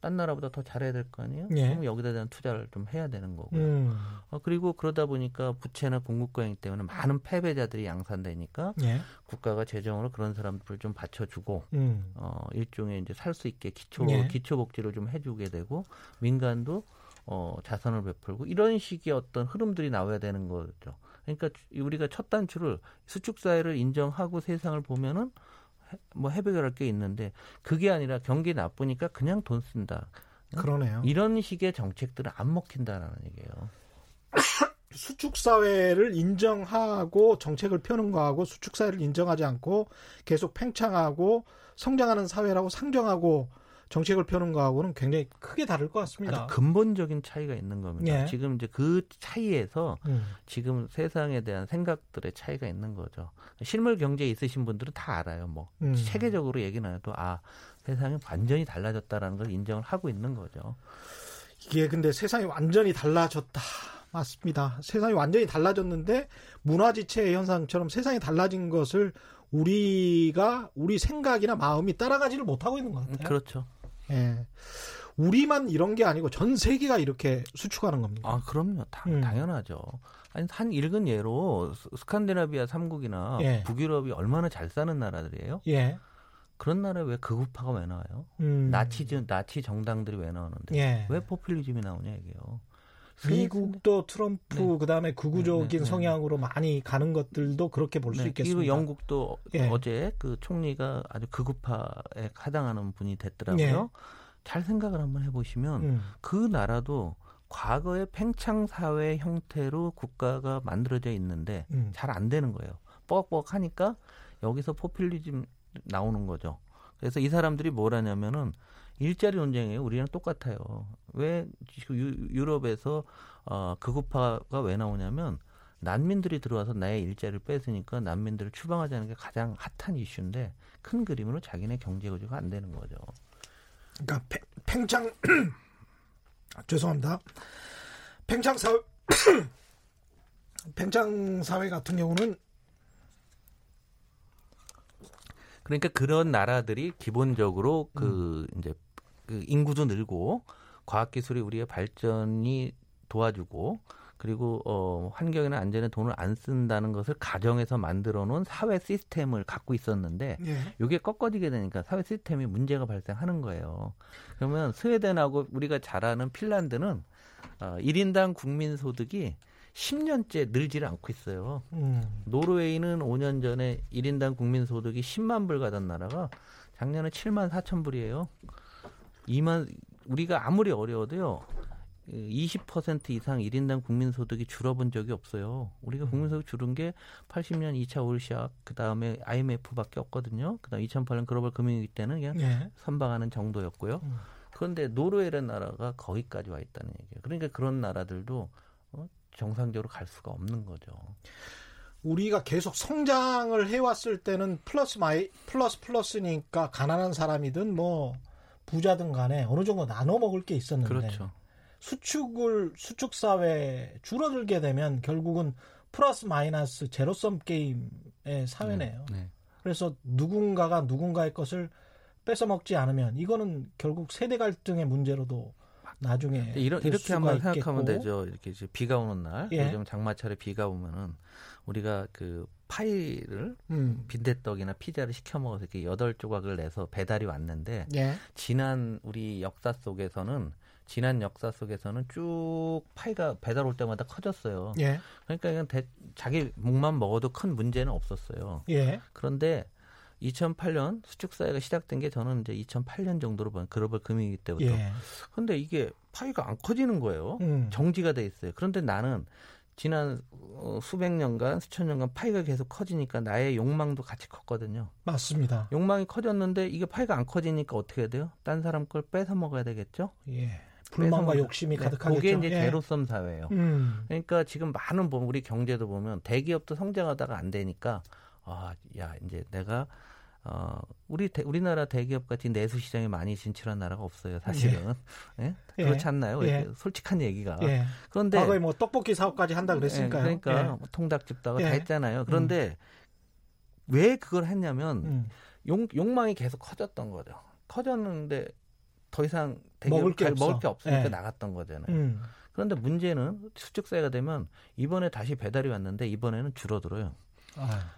딴 나라보다 더 잘해야 될 거 아니에요? 예. 그럼 여기다 대한 투자를 좀 해야 되는 거고요. 음. 어, 그리고 그러다 보니까 부채나 공급과잉 때문에 많은 패배자들이 양산되니까 예. 국가가 재정으로 그런 사람들을 좀 받쳐주고 음. 어, 일종의 이제 살 수 있게 기초 예. 기초 복지를 좀 해주게 되고 민간도 어, 자선을 베풀고 이런 식의 어떤 흐름들이 나와야 되는 거죠. 그러니까 우리가 첫 단추를 수축 사회를 인정하고 세상을 보면은 뭐 해결할 게 있는데 그게 아니라 경기 나쁘니까 그냥 돈 쓴다. 그러네요. 이런 식의 정책들은 안 먹힌다라는 얘기예요. 수축 사회를 인정하고 정책을 펴는 거하고 수축 사회를 인정하지 않고 계속 팽창하고 성장하는 사회라고 상정하고 정책을 펴는 거하고는 굉장히 크게 다를 것 같습니다. 아주 근본적인 차이가 있는 겁니다. 예. 지금 이제 그 차이에서 음. 지금 세상에 대한 생각들의 차이가 있는 거죠. 실물 경제에 있으신 분들은 다 알아요. 뭐 음. 체계적으로 얘기는 해도 아 세상이 완전히 달라졌다라는 걸 인정을 하고 있는 거죠. 이게 근데 세상이 완전히 달라졌다. 맞습니다. 세상이 완전히 달라졌는데 문화지체 현상처럼 세상이 달라진 것을 우리가 우리 생각이나 마음이 따라가지를 못하고 있는 것 같아요. 그렇죠. 예. 우리만 이런 게 아니고 전 세계가 이렇게 수축하는 겁니다. 아, 그럼요. 당, 음. 당연하죠. 아니, 한 읽은 예로 스칸디나비아 3국이나 예. 북유럽이 얼마나 잘 사는 나라들이에요? 예. 그런 나라에 왜 극우파가 왜 나와요? 음. 나치즈, 나치 정당들이 왜 나오는데? 예. 왜 포퓰리즘이 나오냐, 이게요. 미국도 트럼프 네. 그다음에 극우적인 네, 네, 네, 성향으로 많이 가는 것들도 그렇게 볼수 네, 있겠습니다. 그리고 영국도 예. 어제 그 총리가 아주 극우파에 해당하는 분이 됐더라고요. 예. 잘 생각을 한번 해보시면 음. 그 나라도 과거의 팽창 사회 형태로 국가가 만들어져 있는데 음. 잘안 되는 거예요. 뻑뻑 하니까 여기서 포퓰리즘 나오는 거죠. 그래서 이 사람들이 뭘 하냐면은 일자리 논쟁이에요. 우리랑 똑같아요. 왜 지금 유럽에서 어, 극우파가 왜 나오냐면 난민들이 들어와서 나의 일자리를 뺏으니까 난민들을 추방하자는 게 가장 핫한 이슈인데 큰 그림으로 자기네 경제 구조가 안 되는 거죠. 그러니까 팽, 창 죄송합니다. 팽창 사회 팽창 사회 같은 경우는 그러니까 그런 나라들이 기본적으로 그 음. 이제 그 인구도 늘고 과학기술이 우리의 발전이 도와주고 그리고 어 환경이나 안전에 돈을 안 쓴다는 것을 가정에서 만들어 놓은 사회 시스템을 갖고 있었는데 예. 이게 꺾어지게 되니까 사회 시스템이 문제가 발생하는 거예요. 그러면 스웨덴하고 우리가 잘 아는 핀란드는 어 1인당 국민 소득이 10년째 늘지를 않고 있어요. 음. 노르웨이는 5년 전에 1인당 국민 소득이 10만 불 가던 나라가 작년에 7만 4천 불이에요. 2만 우리가 아무리 어려워도요. 20% 이상 1인당 국민소득이 줄어본 적이 없어요. 우리가 음. 국민소득 줄은 게 80년 2차 올샥, 그 다음에 IMF밖에 없거든요. 그 다음 2008년 글로벌 금융위기 때는 그냥 네. 선방하는 정도였고요. 음. 그런데 노르웨이라는 나라가 거기까지 와 있다는 얘기예요. 그러니까 그런 나라들도 어, 정상적으로 갈 수가 없는 거죠. 우리가 계속 성장을 해왔을 때는 플러스 마이 플러스 플러스니까 가난한 사람이든 뭐 부자든 간에 어느 정도 나눠 먹을 게 있었는데 그렇죠. 수축을 수축 사회 줄어들게 되면 결국은 플러스 마이너스 제로섬 게임의 사회네요. 네, 네. 그래서 누군가가 누군가의 것을 뺏어 먹지 않으면 이거는 결국 세대 갈등의 문제로도 나중에 이런, 이렇게 한번 있겠고. 생각하면 되죠. 이렇게 이제 비가 오는 날, 예. 요즘 장마철에 비가 오면은 우리가 그 파이를 음. 빈대떡이나 피자를 시켜 먹어서 이렇게 여덟 조각을 내서 배달이 왔는데 예. 지난 우리 역사 속에서는 지난 역사 속에서는 쭉 파이가 배달 올 때마다 커졌어요. 예. 그러니까 그냥 대, 자기 목만 먹어도 큰 문제는 없었어요. 예. 그런데 2008년 수축 사회가 시작된 게 저는 이제 2008년 정도로 본 글로벌 금융위기 때부터. 예. 근데 이게 파이가 안 커지는 거예요. 음. 정지가 돼 있어요. 그런데 나는 지난 어, 수백 년간 수천 년간 파이가 계속 커지니까 나의 욕망도 같이 컸거든요. 맞습니다. 욕망이 커졌는데 이게 파이가 안 커지니까 어떻게 돼요? 딴 사람 걸 뺏어 먹어야 되겠죠? 예. 불만과 욕심이 네, 가득하겠죠. 그게 이제 예. 제로섬 사회예요. 음. 그러니까 지금 많은 우리 경제도 보면 대기업도 성장하다가 안 되니까 아, 야, 이제 내가 어, 우리 대, 우리나라 대기업 같이 내수 시장에 많이 진출한 나라가 없어요, 사실은. 예? 예? 그렇지 않나요? 예. 솔직한 얘기가. 예. 그런데 과거에 뭐 떡볶이 사업까지 한다 그랬으니까요. 예, 그러니까 뭐 통닭집도 하고 다 했잖아요. 그런데 음. 왜 그걸 했냐면 음. 용, 욕망이 계속 커졌던 거죠. 커졌는데 더 이상 먹을 게, 먹을 게 없으니까 예. 나갔던 거잖아요. 음. 그런데 문제는 수축사회가 되면 이번에 다시 배달이 왔는데 이번에는 줄어들어요. 아.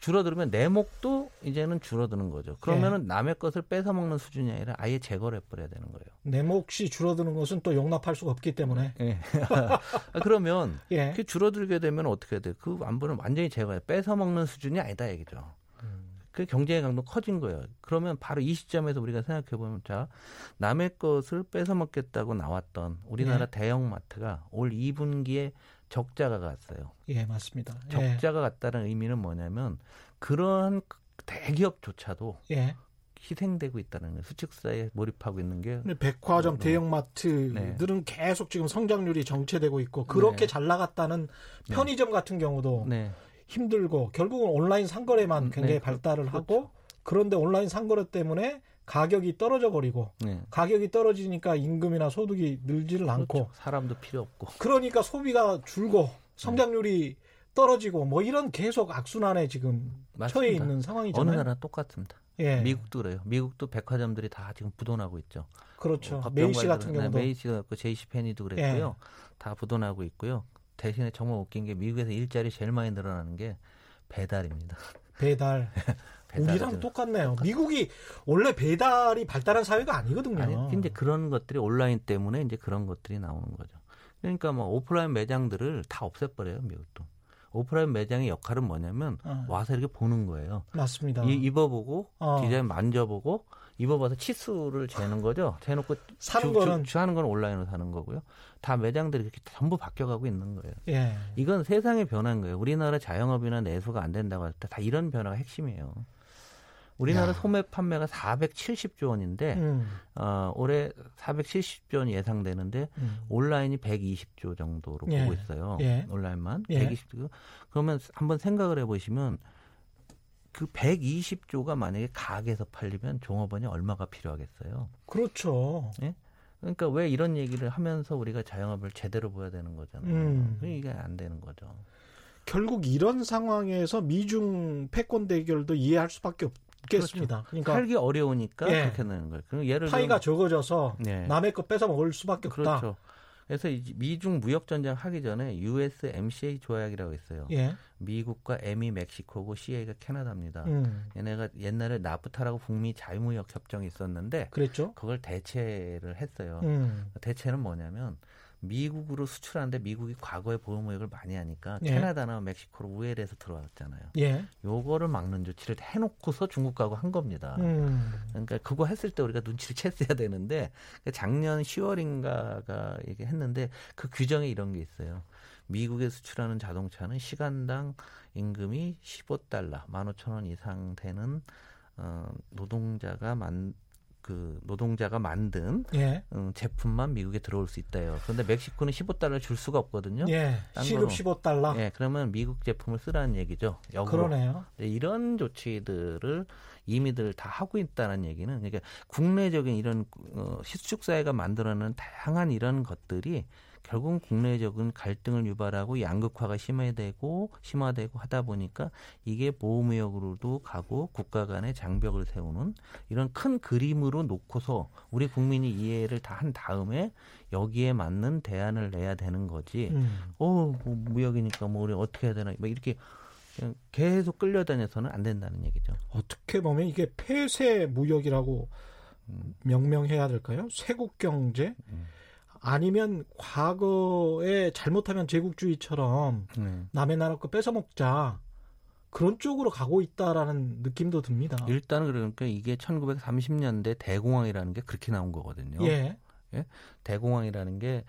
줄어들면 내 목도 이제는 줄어드는 거죠. 그러면은 예. 남의 것을 뺏어 먹는 수준이 아니라 아예 제거를 해버려야 되는 거예요. 내 몫이 줄어드는 것은 또 용납할 수가 없기 때문에. 예. 그러면 예. 그 줄어들게 되면 어떻게 해야 돼? 그 안보는 완전히 제거해. 뺏어 먹는 수준이 아니다 얘기죠. 음. 그 경제의 강도 커진 거예요. 그러면 바로 이 시점에서 우리가 생각해 보면 자 남의 것을 뺏어 먹겠다고 나왔던 우리나라 예. 대형 마트가 올 2분기에 적자가 갔어요. 예, 맞습니다. 예. 적자가 갔다는 의미는 뭐냐면 그러한 대기업조차도 예. 희생되고 있다는 거예요. 수축사에 몰입하고 있는 게. 백화점, 어, 대형마트들은 네. 계속 지금 성장률이 정체되고 있고 그렇게 네. 잘 나갔다는 네. 편의점 네. 같은 경우도 네. 힘들고 결국은 온라인 상거래만 음, 굉장히 네. 발달을 그렇죠. 하고 그런데 온라인 상거래 때문에 가격이 떨어져 버리고 네. 가격이 떨어지니까 임금이나 소득이 늘지를 그렇죠. 않고 사람도 필요 없고 그러니까 소비가 줄고 성장률이 네. 떨어지고 뭐 이런 계속 악순환에 지금 맞습니다. 처해 있는 상황이잖아요. 어느 나라 똑같습니다. 예. 미국도 그래요. 미국도 백화점들이 다 지금 부도나고 있죠. 그렇죠. 뭐 Macy's 같은 경우도 Macy's가 그렇고 JC Penney도 그랬고요. 예. 다 부도나고 있고요. 대신에 정말 웃긴 게 미국에서 일자리 제일 많이 늘어나는 게 배달입니다. 배달. 우리랑 똑같네요. 미국이 원래 배달이 발달한 사회가 아니거든요. 아니, 이제 그런 것들이 온라인 때문에 이제 그런 것들이 나오는 거죠. 그러니까 뭐 오프라인 매장들을 다 없애버려요, 미국도. 오프라인 매장의 역할은 뭐냐면 어. 와서 이렇게 보는 거예요. 맞습니다. 이, 입어보고 어. 디자인 만져보고 입어봐서 치수를 재는 거죠. 재놓고 사는 주, 거는 주, 하는 건 온라인으로 사는 거고요. 다 매장들이 이렇게 전부 바뀌어가고 있는 거예요. 예. 이건 세상의 변화인 거예요. 우리나라 자영업이나 내수가 안 된다고 할 때 다 이런 변화가 핵심이에요. 우리나라 야. 소매 판매가 470조 원인데 음. 어, 올해 470조 원 예상되는데 음. 온라인이 120조 정도로 예. 보고 있어요. 예. 온라인만 예. 120조. 그러면 한번 생각을 해보시면 그 120조가 만약에 가게에서 팔리면 종업원이 얼마가 필요하겠어요? 그렇죠. 예? 그러니까 왜 이런 얘기를 하면서 우리가 자영업을 제대로 보야 되는 거잖아요. 음. 이게 안 되는 거죠. 결국 이런 상황에서 미중 패권 대결도 이해할 수밖에 없, 그렇죠. 그러니까 살기 어려우니까 예. 그렇게 되는 거예요. 그럼 예를 파이가 적어져서 네. 남의 거 뺏어 먹을 수밖에 없다. 그렇죠. 그래서 미중 무역 전쟁 하기 전에 USMCA 조약이라고 있어요. 예. 미국과 M이 멕시코고 CA가 캐나다입니다. 음. 얘네가 옛날에 나프타라고 북미 자유무역 협정이 있었는데 그랬죠? 그걸 대체를 했어요. 음. 대체는 뭐냐면 미국으로 수출하는데 미국이 과거에 보호무역을 많이 하니까 예. 캐나다나 멕시코로 우회해서 들어왔잖아요. 예. 요거를 막는 조치를 해놓고서 중국하고 한 겁니다. 음. 그러니까 그거 했을 때 우리가 눈치를 챘어야 되는데 작년 10월인가가 이게 했는데 그 규정에 이런 게 있어요. 미국에 수출하는 자동차는 시간당 임금이 15달러, 15,000원 이상 되는 어, 노동자가 만, 그 노동자가 만든 예. 음, 제품만 미국에 들어올 수 있다요. 그런데 멕시코는 15달러 줄 수가 없거든요. 예. 시급 15달러. 예, 그러면 미국 제품을 쓰라는 얘기죠. 역으로. 그러네요. 네, 이런 조치들을 이미들 다 하고 있다는 얘기는 그러니까 국내적인 이런 어, 시축 사회가 만들어내는 다양한 이런 것들이 결국은 국내적인 갈등을 유발하고 양극화가 심화되고 심화되고 하다 보니까 이게 보호무역으로도 가고 국가 간의 장벽을 세우는 이런 큰 그림으로 놓고서 우리 국민이 이해를 다 한 다음에 여기에 맞는 대안을 내야 되는 거지. 음. 어, 뭐 무역이니까 뭐 우리 어떻게 해야 되나 뭐 이렇게 계속 끌려다녀서는 안 된다는 얘기죠. 어떻게 보면 이게 폐쇄 무역이라고 음. 명명해야 될까요? 쇄국 경제. 음. 아니면 과거에 잘못하면 제국주의처럼 네. 남의 나라 거 뺏어 먹자 그런 쪽으로 가고 있다라는 느낌도 듭니다. 일단은 그러니까 이게 1930년대 대공황이라는 게 그렇게 나온 거거든요. 예. 예? 대공황이라는 게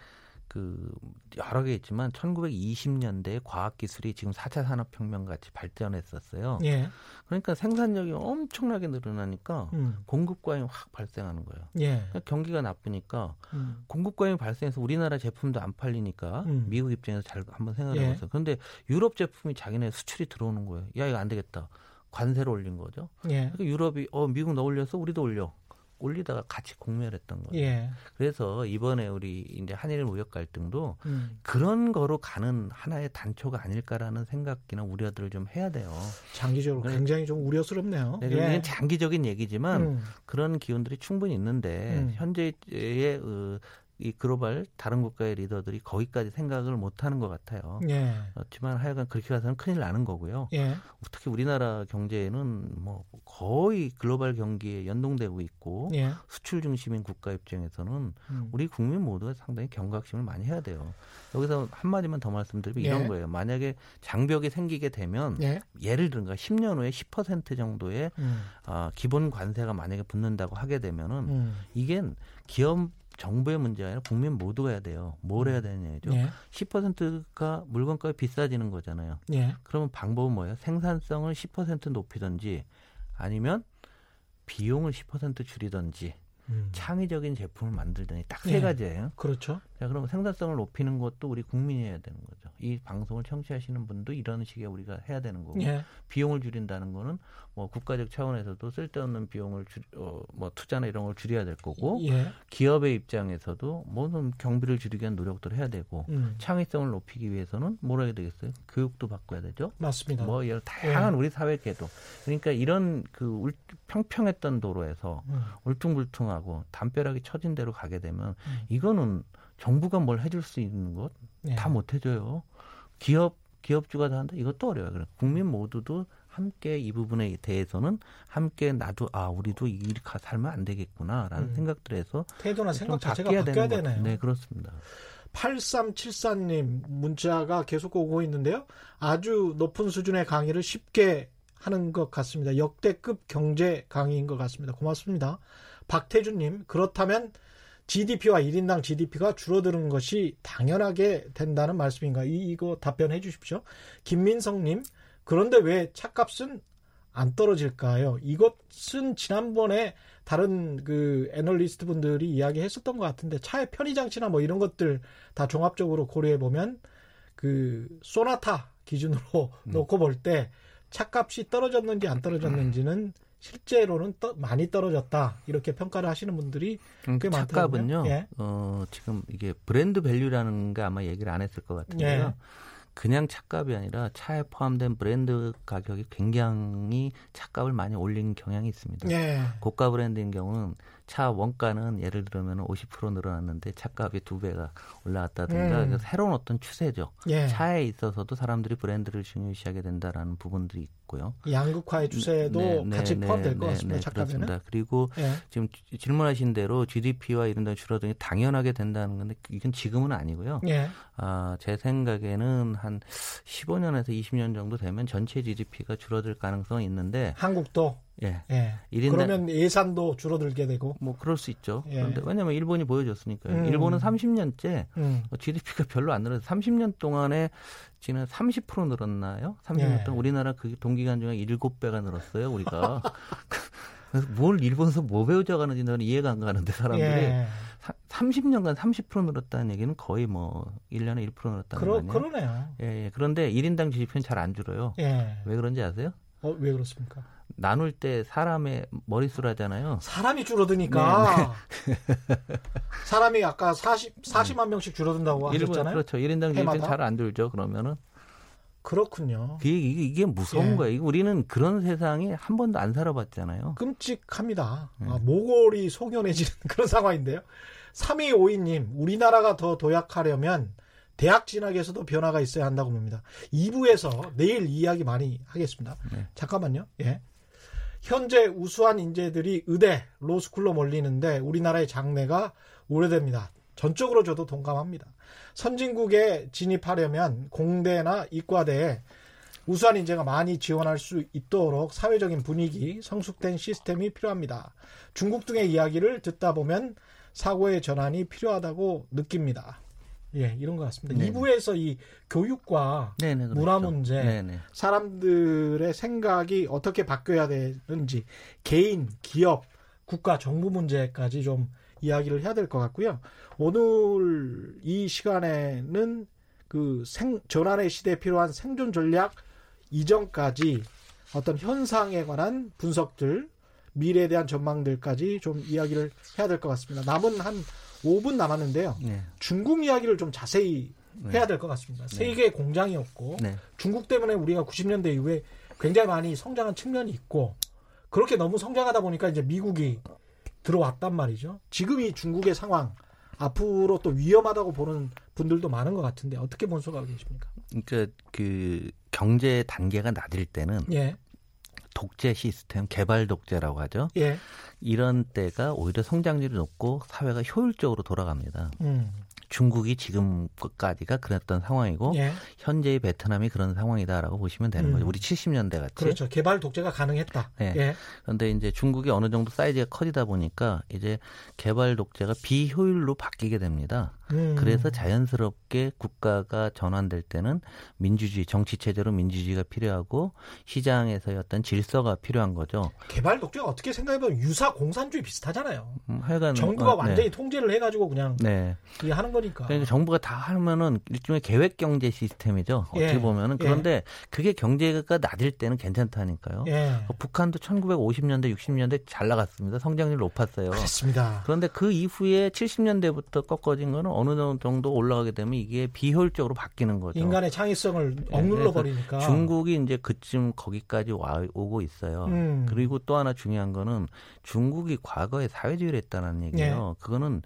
그 여러 개 있지만 1920년대에 과학 기술이 지금 4차 산업 혁명 같이 발전했었어요. 예. 그러니까 생산력이 엄청나게 늘어나니까 음. 공급 과잉이 확 발생하는 거예요. 예. 그러니까 경기가 나쁘니까 음. 공급 과잉이 발생해서 우리나라 제품도 안 팔리니까 음. 미국 입장에서 잘 한번 생각해 보세요. 예. 그런데 유럽 제품이 자기네 수출이 들어오는 거예요. 야 이거 안 되겠다. 관세를 올린 거죠. 예. 그러니까 유럽이 어 미국 너 올려서 우리도 올려. 올리다가 같이 공멸했던 거예요. 예. 그래서 이번에 우리 이제 한일 무역 갈등도 음. 그런 거로 가는 하나의 단초가 아닐까라는 생각이나 우려들을 좀 해야 돼요. 장기적으로 굉장히 좀 우려스럽네요. 네, 예. 장기적인 얘기지만 음. 그런 기운들이 충분히 있는데 음. 현재의 어, 이 글로벌 다른 국가의 리더들이 거기까지 생각을 못 하는 것 같아요. 예. 그렇지만 하여간 그렇게 가서는 큰일 나는 거고요. 예. 특히 우리나라 경제는 뭐 거의 글로벌 경기에 연동되고 있고 예. 수출 중심인 국가 입장에서는 음. 우리 국민 모두가 상당히 경각심을 많이 해야 돼요. 여기서 한 마디만 더 말씀드리면 이런 예. 거예요. 만약에 장벽이 생기게 되면 예. 를 들면 10년 후에 10% 정도의 음. 어, 기본 관세가 만약에 붙는다고 하게 되면은 음. 이게 기업 정부의 문제가 아니라 국민 모두가 해야 돼요. 뭘 해야 되냐죠. 예. 10%가 물건값이 비싸지는 거잖아요. 예. 그러면 방법은 뭐예요? 생산성을 10% 높이든지 아니면 비용을 10% 줄이든지 음. 창의적인 제품을 만들더니 딱세 예. 가지예요. 그렇죠. 자, 그럼 생산성을 높이는 것도 우리 국민이 해야 되는 거죠. 이 방송을 청취하시는 분도 이런 식의 우리가 해야 되는 거고 예. 비용을 줄인다는 거는 뭐 국가적 차원에서도 쓸데없는 비용을 줄, 어, 뭐 투자나 이런 걸 줄여야 될 거고 예. 기업의 입장에서도 뭐는 경비를 줄이기 위한 노력들을 해야 되고 음. 창의성을 높이기 위해서는 뭘 해야 되겠어요? 교육도 바꿔야 되죠. 맞습니다. 뭐 여러 다양한 예. 우리 사회 계도 그러니까 이런 그 울, 평평했던 도로에서 음. 울퉁불퉁하고 담벼락이 처진 대로 가게 되면 음. 이거는 정부가 뭘 해줄 수 있는 것 다못 예. 해줘요. 기업 기업주가 다 한다 이것도 어려워요. 그래 국민 모두도 함께 이 부분에 대해서는 함께 나도 아 우리도 이렇게 살면 안 되겠구나라는 음. 생각들에서 태도나 생각 자체가 바뀌어야, 바뀌어야 되네요. 네 그렇습니다. 8374님 문자가 계속 오고 있는데요. 아주 높은 수준의 강의를 쉽게 하는 것 같습니다. 역대급 경제 강의인 것 같습니다. 고맙습니다. 박태준님, 그렇다면 GDP와 1인당 GDP가 줄어드는 것이 당연하게 된다는 말씀인가? 이거 답변해 주십시오. 김민성님, 그런데 왜 차값은 안 떨어질까요? 이것은 지난번에 다른 그 애널리스트 분들이 이야기했었던 것 같은데 차의 편의 장치나 뭐 이런 것들 다 종합적으로 고려해 보면 그 소나타 기준으로 음. 놓고 볼 때 차값이 떨어졌는지 안 떨어졌는지는 실제로는 떠, 많이 떨어졌다 이렇게 평가를 하시는 분들이 음, 꽤 많더라고요. 예. 어, 지금 이게 브랜드 밸류라는 게 아마 얘기를 안 했을 것 같은데요. 예. 그냥 차값이 아니라 차에 포함된 브랜드 가격이 굉장히 차값을 많이 올린 경향이 있습니다. 예. 고가 브랜드인 경우는 차 원가는 예를 들면 50% 늘어났는데 차값이 두 배가 올라왔다든가 음. 새로운 어떤 추세죠. 예. 차에 있어서도 사람들이 브랜드를 중요시하게 된다라는 부분들이 있고 요. 양극화의 추세도 네, 네, 같이 네, 포함될 것 네, 같습니다. 네, 그렇습니다. 그리고 예. 지금 질문하신 대로 GDP와 이런 데 줄어드는 게 당연하게 된다는 건데 이건 지금은 아니고요. 예. 아, 제 생각에는 한 15년에서 20년 정도 되면 전체 GDP가 줄어들 가능성이 있는데 한국도 예. 예. 그러면 예산도 줄어들게 되고. 뭐 그럴 수 있죠. 예. 그런데 왜냐하면 일본이 보여줬으니까요. 음. 일본은 30년째 음. GDP가 별로 안 늘어서 30년 동안에 지금 30% 늘었나요? 30년 예. 동안 우리나라 그 동기간 중에 7배가 늘었어요. 우리가. 그래서 뭘 일본에서 뭐 배우자 가는지 저는 이해가 안 가는데 사람들이 예. 30년간 30% 늘었다는 얘기는 거의 뭐 1년에 1% 늘었다는 그러, 거 아니에요? 그러네요. 예, 예. 그런데 1인당 GDP는 잘 안 줄어요. 예. 왜 그런지 아세요? 어, 왜 그렇습니까? 나눌 때 사람의 머릿수라잖아요. 사람이 줄어드니까. 네, 네. 사람이 아까 40, 40만 명씩 줄어든다고 하셨잖아요. 그렇죠. 1인당 GDP는 잘안 줄죠, 그러면은. 그렇군요. 이게, 이게, 이게 무서운 예. 거예요. 우리는 그런 세상에 한 번도 안 살아봤잖아요. 끔찍합니다. 예. 아, 모골이 소견해지는 그런 상황인데요. 3252님, 우리나라가 더 도약하려면 대학 진학에서도 변화가 있어야 한다고 봅니다. 2부에서 내일 이야기 많이 하겠습니다. 네. 잠깐만요. 예. 현재 우수한 인재들이 의대, 로스쿨로 몰리는데 우리나라의 장래가 우려됩니다. 전적으로 저도 동감합니다. 선진국에 진입하려면 공대나 이과대에 우수한 인재가 많이 지원할 수 있도록 사회적인 분위기, 성숙된 시스템이 필요합니다. 중국 등의 이야기를 듣다 보면 사고의 전환이 필요하다고 느낍니다. 예, 이런 것 같습니다. 네 2부에서 이 교육과 네네, 그렇죠. 문화 문제, 네네. 사람들의 생각이 어떻게 바뀌어야 되는지, 개인, 기업, 국가, 정부 문제까지 좀 이야기를 해야 될 것 같고요. 오늘 이 시간에는 그 생, 전환의 시대에 필요한 생존 전략 이전까지 어떤 현상에 관한 분석들, 미래에 대한 전망들까지 좀 이야기를 해야 될 것 같습니다. 남은 한 5분 남았는데요. 네. 중국 이야기를 좀 자세히 네. 해야 될 것 같습니다. 네. 세계 공장이었고 네. 중국 때문에 우리가 90년대 이후에 굉장히 많이 성장한 측면이 있고 그렇게 너무 성장하다 보니까 이제 미국이 들어왔단 말이죠. 지금 이 중국의 상황 앞으로 또 위험하다고 보는 분들도 많은 것 같은데 어떻게 본소가 계십니까? 그러니까 그 경제 단계가 낮을 때는 예. 독재 시스템, 개발 독재라고 하죠. 예. 이런 때가 오히려 성장률이 높고 사회가 효율적으로 돌아갑니다. 음. 중국이 지금까지가 그랬던 상황이고 예. 현재의 베트남이 그런 상황이다라고 보시면 되는 음. 거죠. 우리 70년대 같이. 그렇죠. 개발 독재가 가능했다. 네. 예. 그런데 이제 중국이 어느 정도 사이즈가 커지다 보니까 이제 개발 독재가 비효율로 바뀌게 됩니다. 음. 그래서 자연스럽게 국가가 전환될 때는 민주주의 정치 체제로 민주주의가 필요하고 시장에서의 어떤 질서가 필요한 거죠. 개발 독재가 어떻게 생각해보면 유사 공산주의 비슷하잖아요. 음, 하여간 정부가 어, 완전히 네. 통제를 해가지고 그냥 네. 하는 거 거니까. 그러니까 정부가 다 하면은 일종의 계획 경제 시스템이죠. 어떻게 예. 보면은 예. 그런데 예. 그게 경제가 낮을 때는 괜찮다니까요. 예. 어, 북한도 1950년대, 60년대 잘 나갔습니다. 성장률 높았어요. 그렇습니다. 그런데 그 이후에 70년대부터 꺾어진 거는 어느 정도 올라가게 되면 이게 비효율적으로 바뀌는 거죠. 인간의 창의성을 예, 억눌러 버리니까. 중국이 이제 그쯤 거기까지 와 오고 있어요. 음. 그리고 또 하나 중요한 거는 중국이 과거에 사회주의를 했다는 얘기예요. 예. 그거는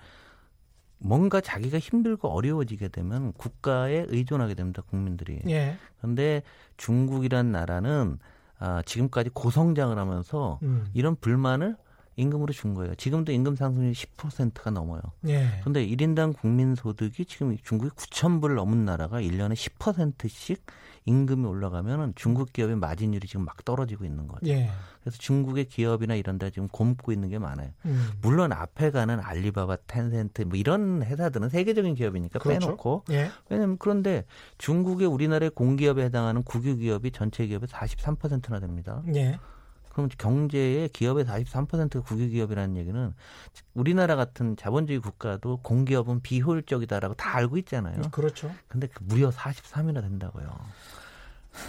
뭔가 자기가 힘들고 어려워지게 되면 국가에 의존하게 됩니다 국민들이. 예. 그런데 중국이란 나라는 아, 지금까지 고성장을 하면서 음. 이런 불만을 임금으로 준 거예요. 지금도 임금 상승률이 10%가 넘어요. 예. 그런데 1인당 국민 소득이 지금 중국이 9천 불 넘은 나라가 1년에 10%씩 임금이 올라가면 중국 기업의 마진율이 지금 막 떨어지고 있는 거죠. 예. 그래서 중국의 기업이나 이런 데 지금 곰고 있는 게 많아요. 음. 물론 앞에 가는 알리바바, 텐센트 뭐 이런 회사들은 세계적인 기업이니까 그렇죠. 빼놓고 예. 왜냐면 그런데 중국의 우리나라의 공기업에 해당하는 국유 기업이 전체 기업의 43%나 됩니다. 예. 그럼 경제의 기업의 43%가 국유 기업이라는 얘기는 우리나라 같은 자본주의 국가도 공기업은 비효율적이다라고 다 알고 있잖아요. 그렇죠. 근데 그 무려 43이나 된다고요.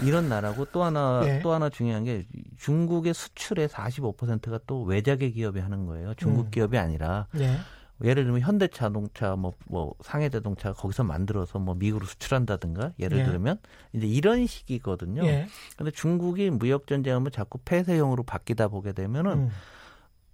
이런 나라고 또 하나 네. 또 하나 중요한 게 중국의 수출의 45%가 또 외자계 기업이 하는 거예요. 중국 음. 기업이 아니라. 네. 예를 들면 현대자동차 뭐, 뭐 상해자동차 거기서 만들어서 뭐 미국으로 수출한다든가 예를 예. 들면 이제 이런 식이거든요. 예. 근데 중국이 무역 전쟁하면 자꾸 폐쇄형으로 바뀌다 보게 되면은 음.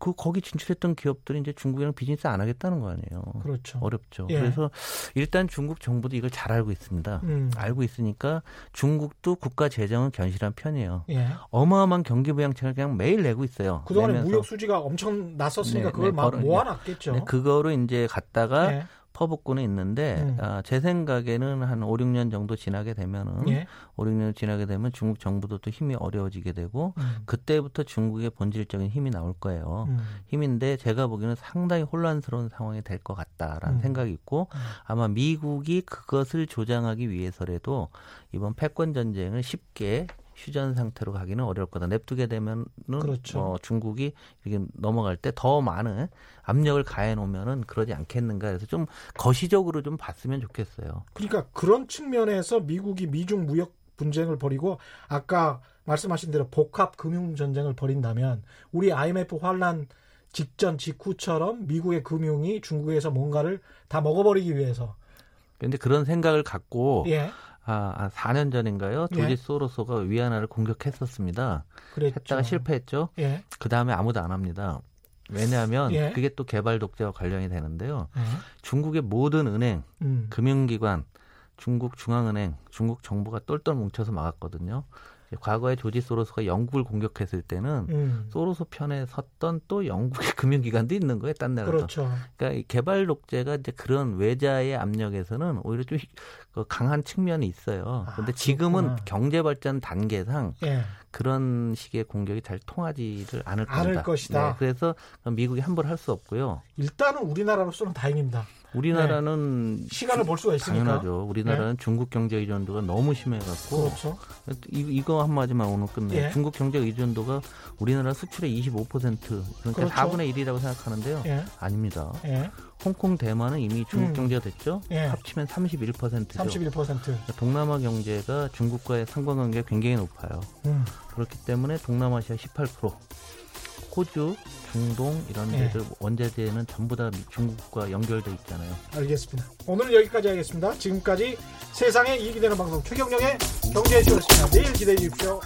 그 거기 진출했던 기업들이 이제 중국이랑 비즈니스 안 하겠다는 거 아니에요. 그렇죠. 어렵죠. 예. 그래서 일단 중국 정부도 이걸 잘 알고 있습니다. 음. 알고 있으니까 중국도 국가 재정은 견실한 편이에요. 예. 어마어마한 경기 부양책을 그냥 매일 내고 있어요. 그동안에 무역 수지가 엄청 났었으니까 네, 그걸 네, 막 모아놨겠죠. 네, 그거로 이제 갔다가 예. 퍼붓고는 있는데 음. 아, 제 생각에는 한 5, 6년 정도 지나게 되면은 예. 5, 6년 지나게 되면 중국 정부도 또 힘이 어려워지게 되고 음. 그때부터 중국의 본질적인 힘이 나올 거예요. 음. 힘인데 제가 보기에는 상당히 혼란스러운 상황이 될 것 같다라는 음. 생각이 있고 음. 아마 미국이 그것을 조장하기 위해서라도 이번 패권 전쟁을 쉽게 휴전 상태로 가기는 어려울 거다. 냅두게 되면은 그렇죠. 어, 중국이 이렇게 넘어갈 때 더 많은 압력을 가해 놓으면은 그러지 않겠는가 해서 좀 거시적으로 좀 봤으면 좋겠어요. 그러니까 그런 측면에서 미국이 미중 무역 분쟁을 벌이고 아까 말씀하신 대로 복합 금융 전쟁을 벌인다면 우리 IMF 환란 직전 직후처럼 미국의 금융이 중국에서 뭔가를 다 먹어버리기 위해서. 그런데 그런 생각을 갖고 예. 아, 4년 아, 전인가요? 조지 예. 소로소가 위안화를 공격했었습니다. 그랬죠. 했다가 실패했죠. 예. 그 다음에 아무도 안 합니다. 왜냐하면 예. 그게 또 개발 독재와 관련이 되는데요. 예. 중국의 모든 은행, 음. 금융기관, 중국 중앙은행, 중국 정부가 똘똘 뭉쳐서 막았거든요. 과거에 조지 소로스가 영국을 공격했을 때는 음. 소로스 편에 섰던 또 영국의 금융기관도 있는 거예요, 딴 나라도. 그렇죠. 그러니까 개발 독재가 이제 그런 외자의 압력에서는 오히려 좀그 강한 측면이 있어요. 그런데 아, 지금은 경제 발전 단계상 예. 그런 식의 공격이 잘 통하지를 않을 않을 것이다. 네, 그래서 미국이 함부로 할 수 없고요. 일단은 우리나라로서는 다행입니다. 우리나라는 네. 시간을 볼 수가 있으니까 당연하죠. 우리나라는 네. 중국 경제 의존도가 너무 심해갖고 그렇죠. 이, 이거 한마디만 오늘 끝내. 예. 중국 경제 의존도가 우리나라 수출의 25% 그러니까 그렇죠. 4분의 1이라고 생각하는데요. 예. 아닙니다. 예. 홍콩, 대만은 이미 중국 음. 경제가 됐죠. 예. 합치면 31%죠. 31%. 동남아 경제가 중국과의 상관관계가 굉장히 높아요. 음. 그렇기 때문에 동남아시아 18%. 호주, 중동 이런 예. 데들 원자재는 전부 다 중국과 연결돼 있잖아요. 알겠습니다. 오늘은 여기까지 하겠습니다. 지금까지 세상에 이익이 되는 방송 최경령의 경제쇼였습니다. 내일 기대해 주십시오.